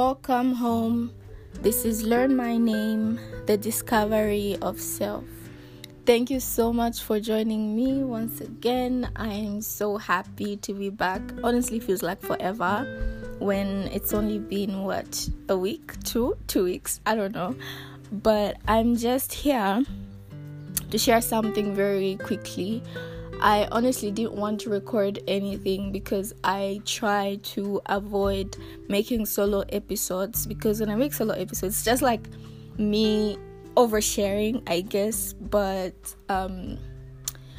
Welcome home. This is Learn My Name, the discovery of self. Thank you so much for joining me once again. I am so happy to be back. Honestly, feels like forever when it's only been what a week, two, two weeks. I don't know, but I'm just here to share something very quickly. I honestly didn't want to record anything because I try to avoid making solo episodes because when I make solo episodes, it's just like me oversharing, I guess. But um,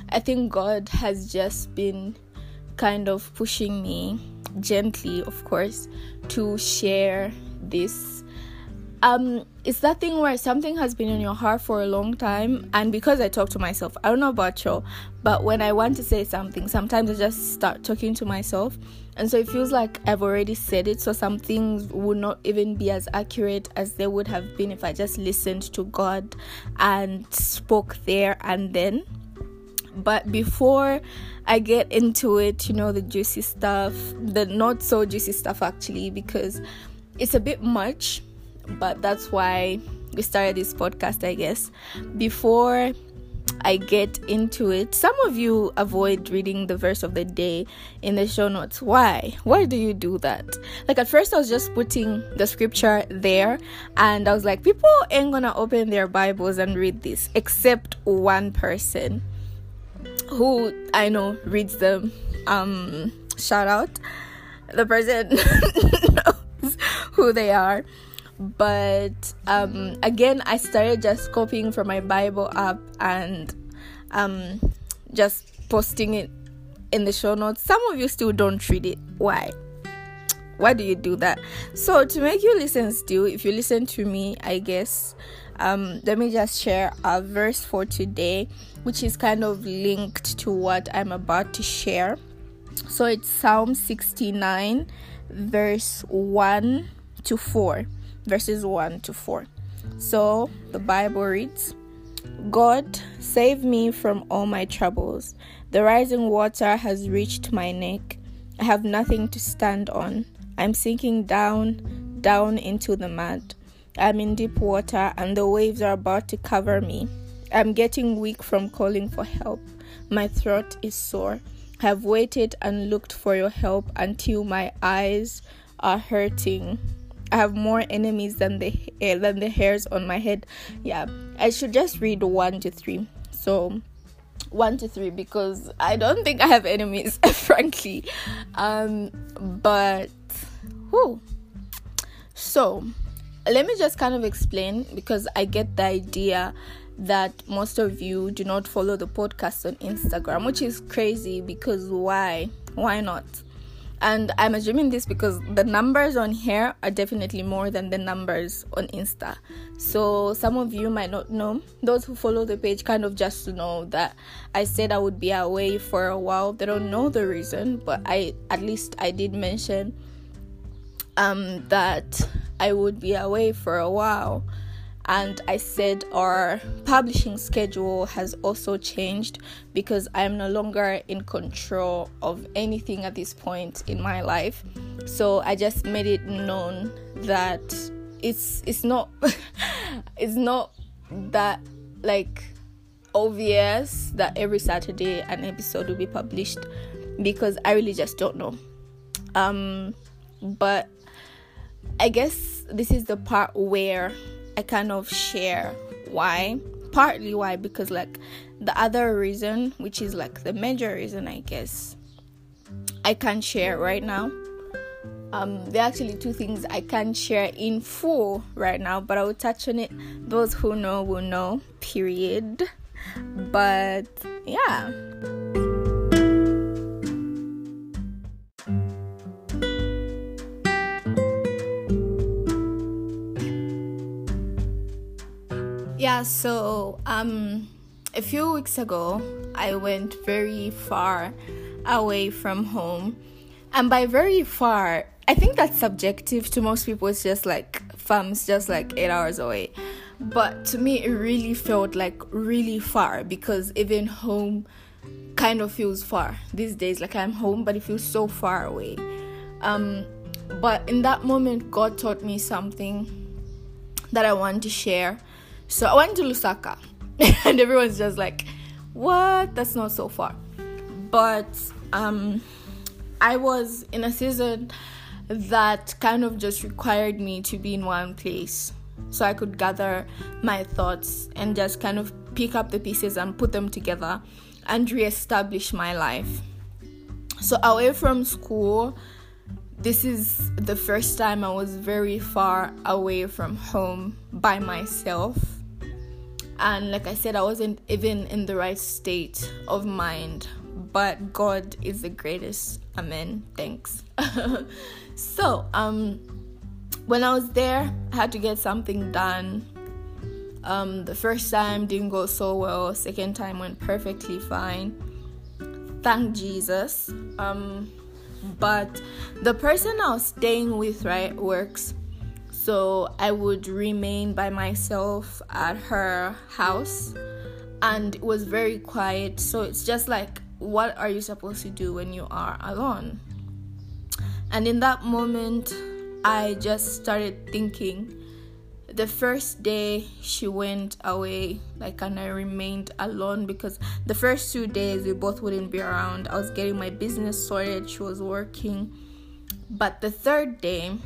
I think God has just been kind of pushing me gently, of course, to share this um it's that thing where something has been in your heart for a long time and because i talk to myself i don't know about you but when i want to say something sometimes i just start talking to myself. And so it feels like i've already said it so some things would not even be as accurate as they would have been if i just listened to god and spoke there and then. But before I get into it, you know, the juicy stuff, the not so juicy stuff actually, because it's a bit much but that's why we started this podcast, I guess. Before I get into it, some of you avoid reading the verse of the day in the show notes. Why? Why do you do that? Like at first, I was just putting the scripture there, and I was like, people ain't gonna open their Bibles and read this except one person who I know reads them. Um, shout out the person who they are but um, again i started just copying from my bible app and um, just posting it in the show notes. Some of you still don't read it. Why? Why do you do that? So to make you listen still if you listen to me i guess um, let me just share a verse for today which is kind of linked to what i'm about to share. So it's psalm 69 verse 1 to 4 verses 1 to 4. So the Bible reads God, save me from all my troubles. The rising water has reached my neck. I have nothing to stand on. I'm sinking down, down into the mud. I'm in deep water and the waves are about to cover me. I'm getting weak from calling for help. My throat is sore. I have waited and looked for your help until my eyes are hurting. I have more enemies than the uh, than the hairs on my head. Yeah, I should just read one to three. So one to three because I don't think I have enemies, frankly. Um, but who? So let me just kind of explain because I get the idea that most of you do not follow the podcast on Instagram, which is crazy because why? Why not? And i'm assuming this because the numbers on here are definitely more than the numbers on insta. So some of you might not know. Those who follow the page kind of just know that i said i would be away for a while. They don't know the reason but i at least i did mention um that i would be away for a while and I said our publishing schedule has also changed because I'm no longer in control of anything at this point in my life. So I just made it known that it's it's not it's not that like obvious that every Saturday an episode will be published because I really just don't know. Um but I guess this is the part where I kind of share why. Partly why, because like the other reason, which is like the major reason, I guess, I can't share right now. Um, there are actually two things I can't share in full right now, but I will touch on it. Those who know will know, period. But yeah. Yeah so um a few weeks ago i went very far away from home. And by very far i think that's subjective to most people. It's just like farms just like eight hours away. But to me it really felt like really far because even home kind of feels far these days. Like i'm home but it feels so far away. Um But in that moment, God taught me something that I want to share. So I went to Lusaka, and everyone's just like, "What? That's not so far." But um, I was in a season that kind of just required me to be in one place so I could gather my thoughts and just kind of pick up the pieces and put them together and reestablish my life. So, away from school, this is the first time I was very far away from home by myself. And like I said, I wasn't even in the right state of mind. But God is the greatest. Amen. Thanks. so, um, when I was there, I had to get something done. Um, the first time didn't go so well. Second time went perfectly fine. Thank Jesus. Um, but the person I was staying with, right, works. So I would remain by myself at her house, and it was very quiet. So it's just like, what are you supposed to do when you are alone? And in that moment, I just started thinking. The first day she went away, like, and I remained alone because the first two days we both wouldn't be around. I was getting my business sorted, she was working. But the third day,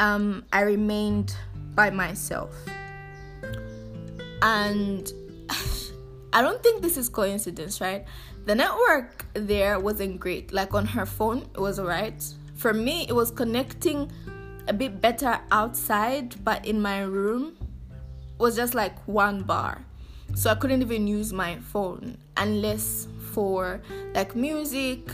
um, I remained by myself. And I don't think this is coincidence, right? The network there wasn't great. Like on her phone, it was alright for me it was connecting a bit better outside but in my room was just like one bar so i couldn't even use my phone unless for like music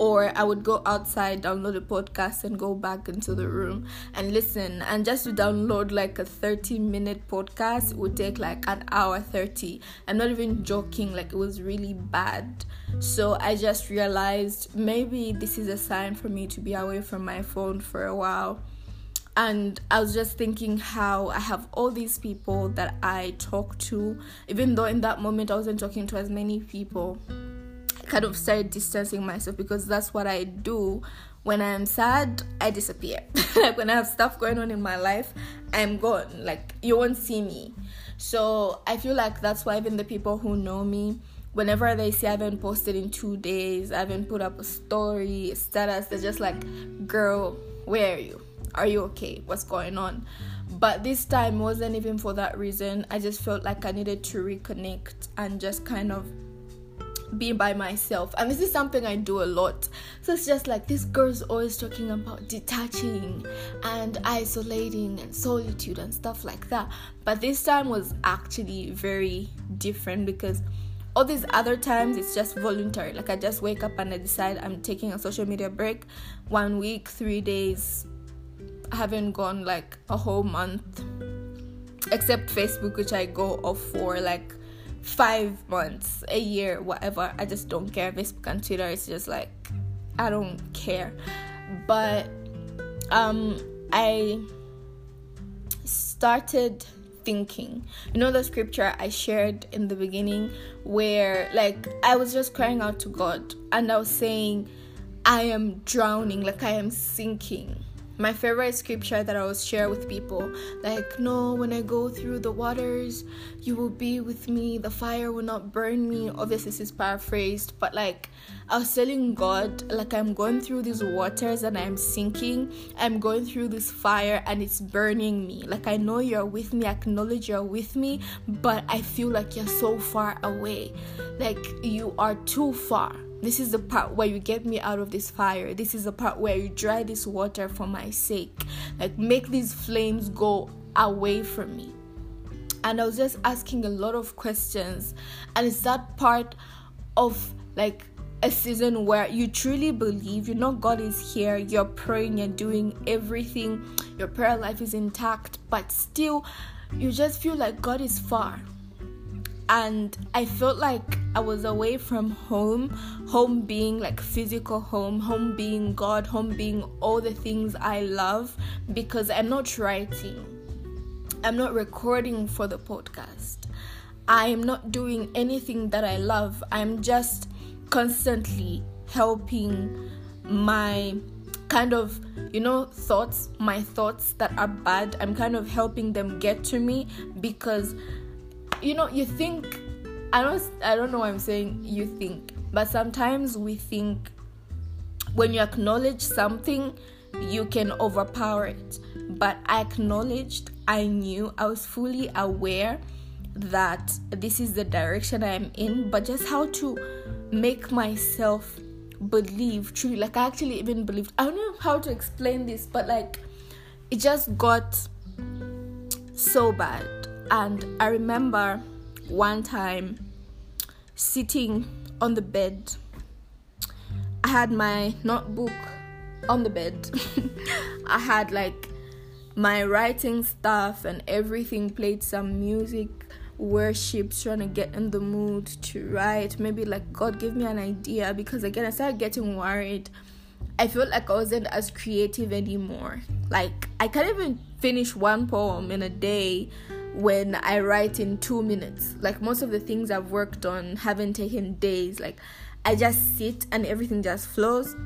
or I would go outside, download a podcast, and go back into the room and listen. And just to download like a 30 minute podcast would take like an hour 30. I'm not even joking, like it was really bad. So I just realized maybe this is a sign for me to be away from my phone for a while. And I was just thinking how I have all these people that I talk to, even though in that moment I wasn't talking to as many people kind of started distancing myself because that's what I do when I'm sad, I disappear. like when I have stuff going on in my life, I'm gone. Like you won't see me. So I feel like that's why even the people who know me, whenever they see I haven't posted in two days, I haven't put up a story, a status, they're just like, girl, where are you? Are you okay? What's going on? But this time wasn't even for that reason. I just felt like I needed to reconnect and just kind of being by myself. And this is something i do a lot. So it's just like this girl's always talking about detaching and isolating and solitude and stuff like that. But this time was actually very different because all these other times it's just voluntary. Like i just wake up and i decide i'm taking a social media break. One week three days i haven't gone like a whole month except facebook which i go off for like five months, a year, whatever. I just don't care. Facebook and Twitter is just like I don't care. But um I started thinking. You know the scripture I shared in the beginning where like I was just crying out to God and I was saying I am drowning, like I am sinking my favorite scripture that I will share with people like, No, when I go through the waters, you will be with me, the fire will not burn me. Obviously, this is paraphrased, but like, I was telling God, like, I'm going through these waters and I'm sinking, I'm going through this fire and it's burning me. Like, I know you're with me, I acknowledge you're with me, but I feel like you're so far away. Like, you are too far this is the part where you get me out of this fire. This is the part where you dry this water for my sake. Like, make these flames go away from me. And I was just asking a lot of questions. And it's that part of like a season where you truly believe, you know, God is here, you're praying, you're doing everything, your prayer life is intact, but still, you just feel like God is far and I felt like I was away from home, home being like physical home, home being God, home being all the things I love because I'm not writing. I'm not recording for the podcast. I'm not doing anything that I love. I'm just constantly helping my kind of you know thoughts my thoughts that are bad i'm kind of helping them get to me because you know you think i don't i don't know what i'm saying you think but sometimes we think when you acknowledge something you can overpower it. But i acknowledged i knew i was fully aware that this is the direction i am in but just how to make myself believe truly. Like i actually even believed i don't know how to explain this but like it just got so bad and i remember one time sitting on the bed i had my notebook on the bed i had like my writing stuff and everything played some music worship, trying to get in the mood to write. Maybe like God give me an idea because again I started getting worried. I felt like I wasn't as creative anymore. Like I can't even finish one poem in a day when I write in two minutes. Like most of the things I've worked on haven't taken days. Like I just sit and everything just flows.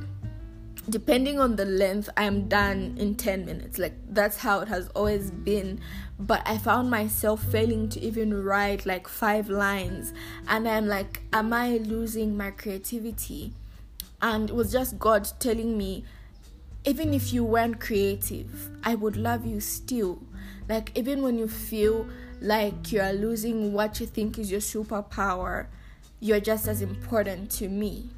Depending on the length i'm done in 10 minutes. Like that's how it has always been. But i found myself failing to even write like five lines. And i'm like am i losing my creativity? And it was just god telling me even if you weren't creative i would love you still like even when you feel like you are losing what you think is your superpower you're just as important to me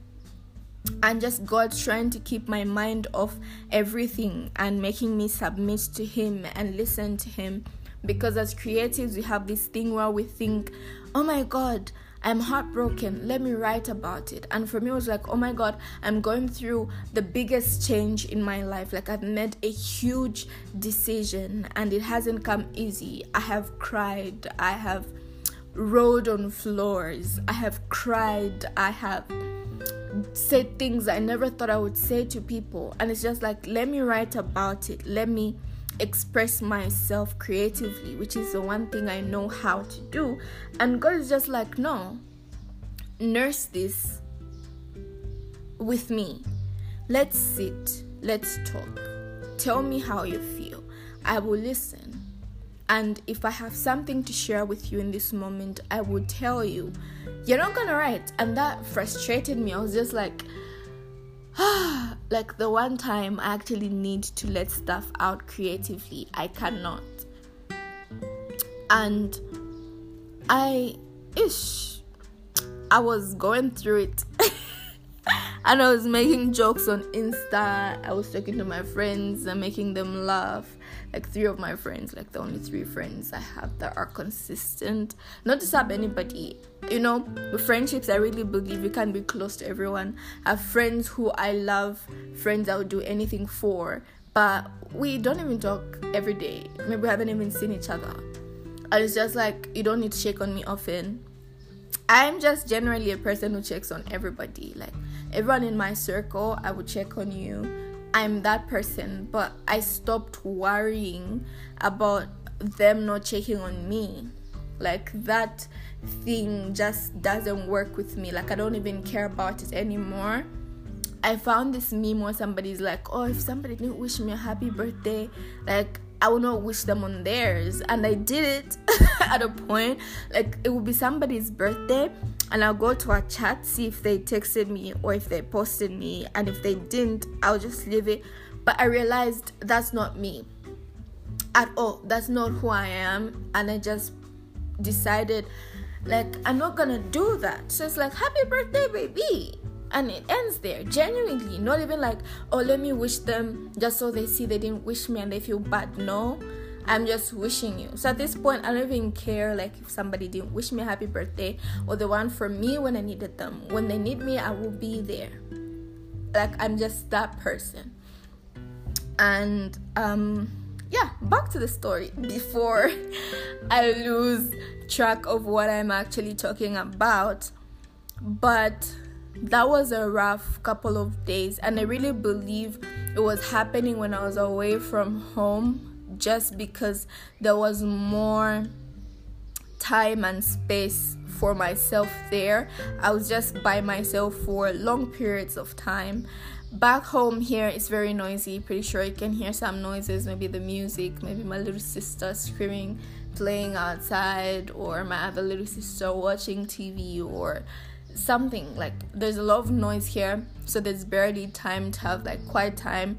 and just God trying to keep my mind off everything and making me submit to Him and listen to Him. Because as creatives, we have this thing where we think, oh my God, I'm heartbroken. Let me write about it. And for me, it was like, oh my God, I'm going through the biggest change in my life. Like, I've made a huge decision and it hasn't come easy. I have cried. I have rolled on floors. I have cried. I have said things I never thought I would say to people. And it's just like, let me write about it. Let me express myself creatively, which is the one thing I know how to do. And God is just like, no, nurse this with me. Let's sit, let's talk. Tell me how you feel. I will listen. And if I have something to share with you in this moment, I will tell you. You're not gonna write. And that frustrated me. I was just like, ah, like the one time I actually need to let stuff out creatively, I cannot. And I, ish, I was going through it. and I was making jokes on Insta. I was talking to my friends and making them laugh like three of my friends, like the only three friends I have that are consistent. Not to sub anybody, you know, with friendships, I really believe you can be close to everyone. I have friends who I love, friends I would do anything for, but we don't even talk every day. Maybe we haven't even seen each other. And it's just like, you don't need to check on me often. I'm just generally a person who checks on everybody. Like, everyone in my circle, I would check on you I'm that person, but I stopped worrying about them not checking on me. Like that thing just doesn't work with me. Like I don't even care about it anymore. I found this meme where somebody's like, Oh, if somebody didn't wish me a happy birthday, like I will not wish them on theirs. And I did it at a point. Like it would be somebody's birthday and I'll go to our chat, see if they texted me or if they posted me. And if they didn't, I'll just leave it. But I realized that's not me at all. That's not who I am. And I just decided, like, I'm not gonna do that. So it's like, happy birthday, baby. And it ends there, genuinely. Not even like, oh, let me wish them just so they see they didn't wish me and they feel bad. No I'm just wishing you. So at this point, I don't even care like if somebody didn't wish me a happy birthday or the one for me when I needed them. When they need me, I will be there. Like I'm just that person. And um yeah, back to the story before I lose track of what I'm actually talking about. But that was a rough couple of days and I really believe it was happening when I was away from home just because there was more time and space for myself there. I was just by myself for long periods of time. back home here it's very noisy pretty sure you can hear some noises maybe the music maybe my little sister screaming playing outside or my other little sister watching tv or something like there's a lot of noise here so there's barely time to have like quiet time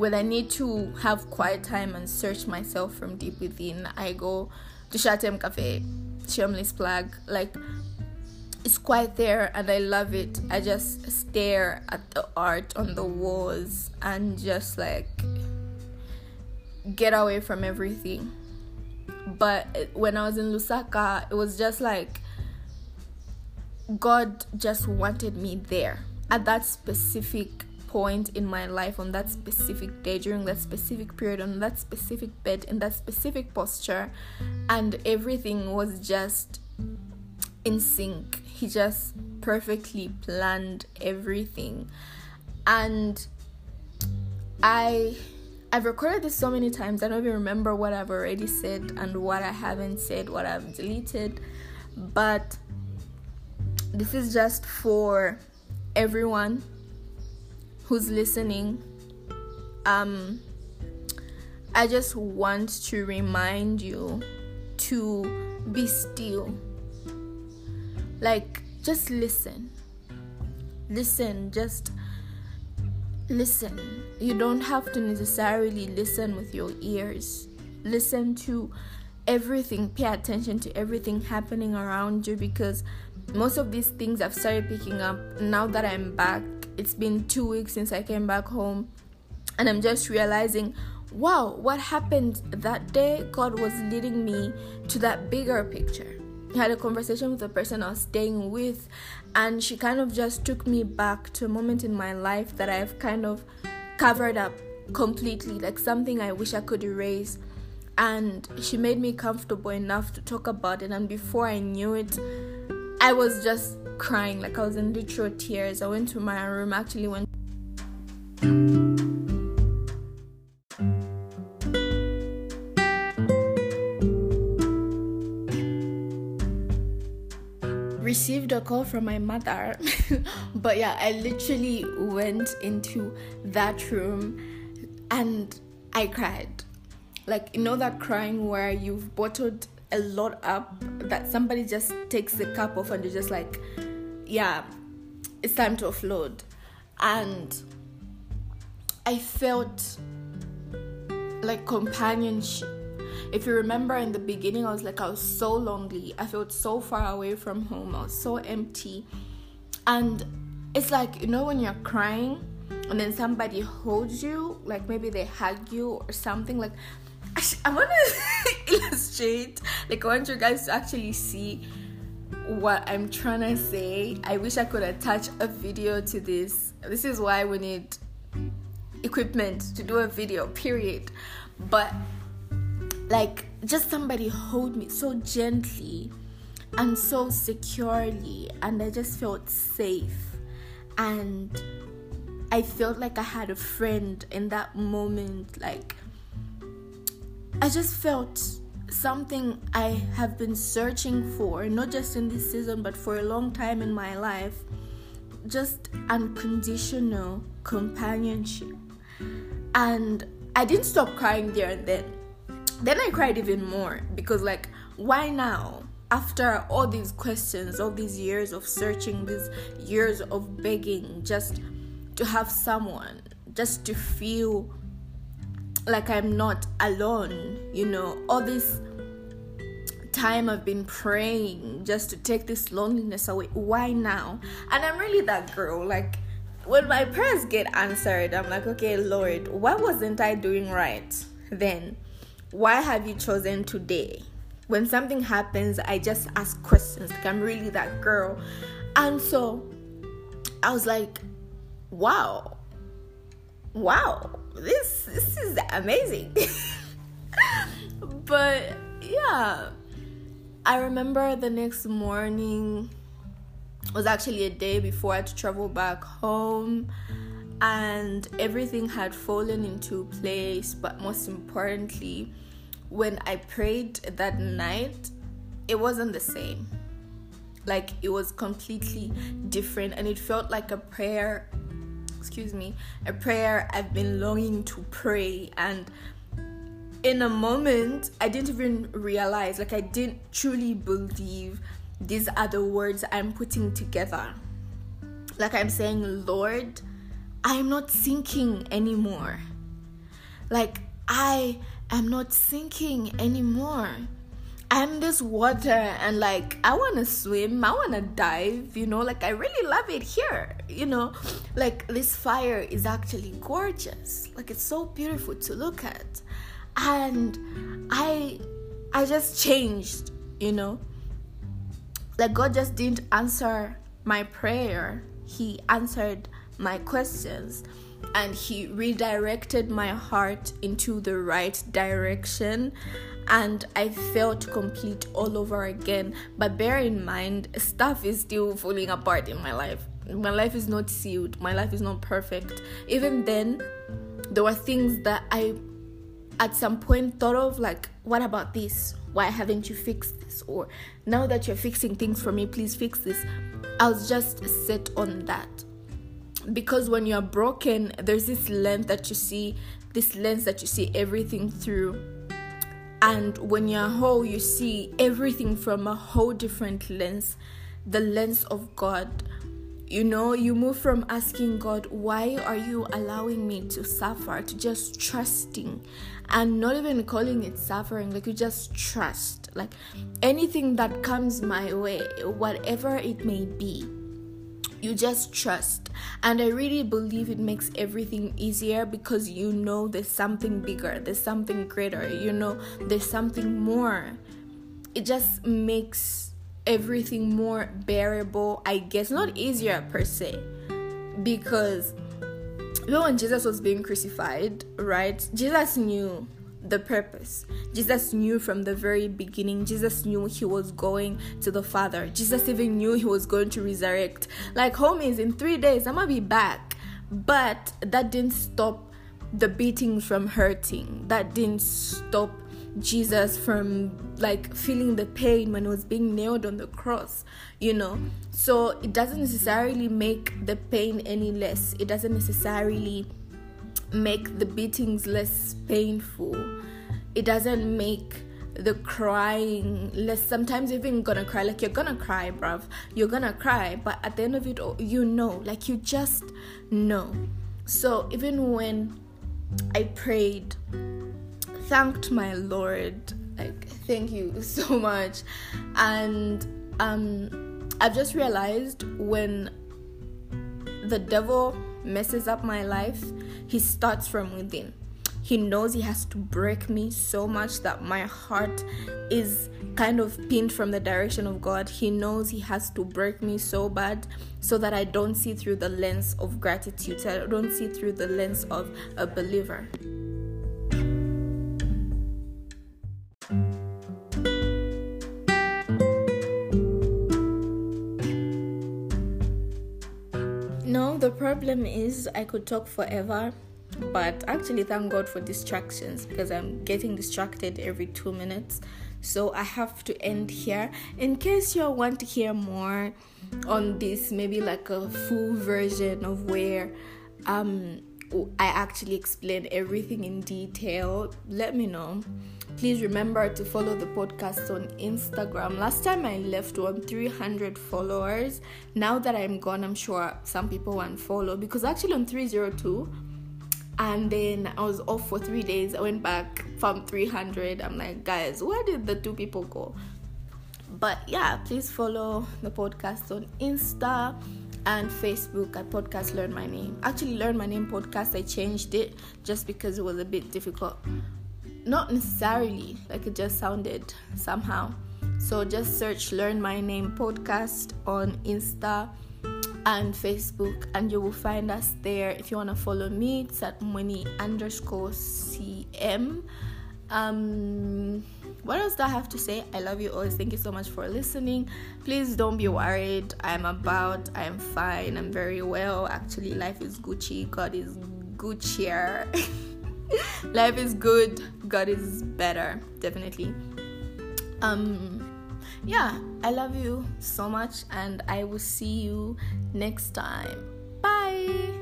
when i need to have quiet time and search myself from deep within i go to shatem cafe shameless plug like it's quite there and I love it. I just stare at the art on the walls and just like get away from everything. But when I was in Lusaka, it was just like God just wanted me there at that specific point in my life on that specific day during that specific period on that specific bed in that specific posture and everything was just in sync. He just perfectly planned everything. And i i've recorded this so many times i don't even remember what i've already said and what i haven't said what i've deleted but this is just for everyone who's listening um i just want to remind you to be still like, just listen. Listen, just listen. You don't have to necessarily listen with your ears. Listen to everything, pay attention to everything happening around you because most of these things I've started picking up now that I'm back. It's been two weeks since I came back home, and I'm just realizing wow, what happened that day? God was leading me to that bigger picture I had a conversation with the person I was staying with, and she kind of just took me back to a moment in my life that I've kind of covered up completely, like something I wish I could erase. And she made me comfortable enough to talk about it. And before I knew it, I was just crying, like I was in literal tears. I went to my room, actually went. received a call from my mother. but yeah, I literally went into that room and I cried. Like, you know, that crying where you've bottled a lot up that somebody just takes the cup off and you're just like, yeah, it's time to offload. And I felt like companionship if you remember in the beginning, I was like, I was so lonely. I felt so far away from home. I was so empty. And it's like, you know, when you're crying and then somebody holds you, like maybe they hug you or something, like, I want to illustrate, like, I want you guys to actually see what I'm trying to say. I wish I could attach a video to this. This is why we need equipment to do a video, period. But like just somebody hold me so gently and so securely and i just felt safe and i felt like i had a friend in that moment like i just felt something i have been searching for not just in this season but for a long time in my life just unconditional companionship and i didn't stop crying there and then then I cried even more because, like, why now? After all these questions, all these years of searching, these years of begging, just to have someone, just to feel like I'm not alone, you know, all this time I've been praying just to take this loneliness away. Why now? And I'm really that girl. Like, when my prayers get answered, I'm like, okay, Lord, what wasn't I doing right then? why have you chosen today? When something happens, I just ask questions. Like I'm really that girl. And so I was like, wow. Wow. This this is amazing. but yeah. I remember the next morning was actually a day before I had to travel back home and everything had fallen into place but most importantly when i prayed that night it wasn't the same like it was completely different and it felt like a prayer excuse me, a prayer I've been longing to pray and in a moment I didn't even realize like I didn't truly believe these are the words I'm putting together. Like I'm saying, Lord, I'm not sinking anymore. Like I am not sinking anymore. I'm this water and like I want to swim, I want to dive, you know, like I really love it here, you know. Like this fire is actually gorgeous. Like it's so beautiful to look at. And I I just changed, you know. Like God just didn't answer my prayer. He answered my questions and he redirected my heart into the right direction and I felt complete all over again. But bear in mind, stuff is still falling apart in my life. My life is not sealed, my life is not perfect. Even then, there were things that I at some point thought of like, what about this? Why haven't you fixed this? Or now that you're fixing things for me, please fix this. I was just set on that. Because when you're broken, there's this lens that you see, this lens that you see everything through and when you're whole, you see everything from a whole different lens the lens of God. You know, you move from asking God, why are you allowing me to suffer, to just trusting and not even calling it suffering, like you just trust. Like anything that comes my way, whatever it may be, you just trust. And i really believe it makes everything easier because you know there's something bigger there's something greater you know there's something more. It just makes everything more bearable i guess. Not easier per se because you know when jesus was being crucified right? Jesus knew the purpose. Jesus knew from the very beginning. Jesus knew he was going to the Father. Jesus even knew he was going to resurrect. Like, homies, in three days, I'm gonna be back. But that didn't stop the beatings from hurting. That didn't stop Jesus from like feeling the pain when he was being nailed on the cross, you know. So it doesn't necessarily make the pain any less. It doesn't necessarily make the beatings less painful. It doesn't make the crying less sometimes even gonna cry like you're gonna cry bruv. You're gonna cry but at the end of it you know like you just know. So even when i prayed thanked my lord like thank you so much. And um i've just realized when the devil messes up my life he starts from within. He knows he has to break me so much that my heart is kind of pinned from the direction of God. He knows he has to break me so bad so that I don't see through the lens of gratitude, so I don't see through the lens of a believer. The problem is I could talk forever, but actually, thank God for distractions because I'm getting distracted every two minutes. So I have to end here. In case you want to hear more on this, maybe like a full version of where um I actually explain everything in detail, let me know. Please remember to follow the podcast on Instagram. Last time I left on 300 followers. Now that I'm gone, I'm sure some people want follow because actually on 302 and then I was off for three days. I went back from 300. I'm like, guys, where did the two people go? But yeah, please follow the podcast on Insta and Facebook at Podcast Learn My Name. Actually, Learn My Name podcast, I changed it just because it was a bit difficult. Not necessarily, like it just sounded somehow. So just search Learn My Name podcast on Insta and Facebook, and you will find us there. If you want to follow me, it's at money underscore CM. Um, what else do I have to say? I love you always. Thank you so much for listening. Please don't be worried. I'm about, I'm fine, I'm very well. Actually, life is Gucci. God is Guccier. life is good. God is better. Definitely. Um, yeah, I love you so much, and I will see you next time.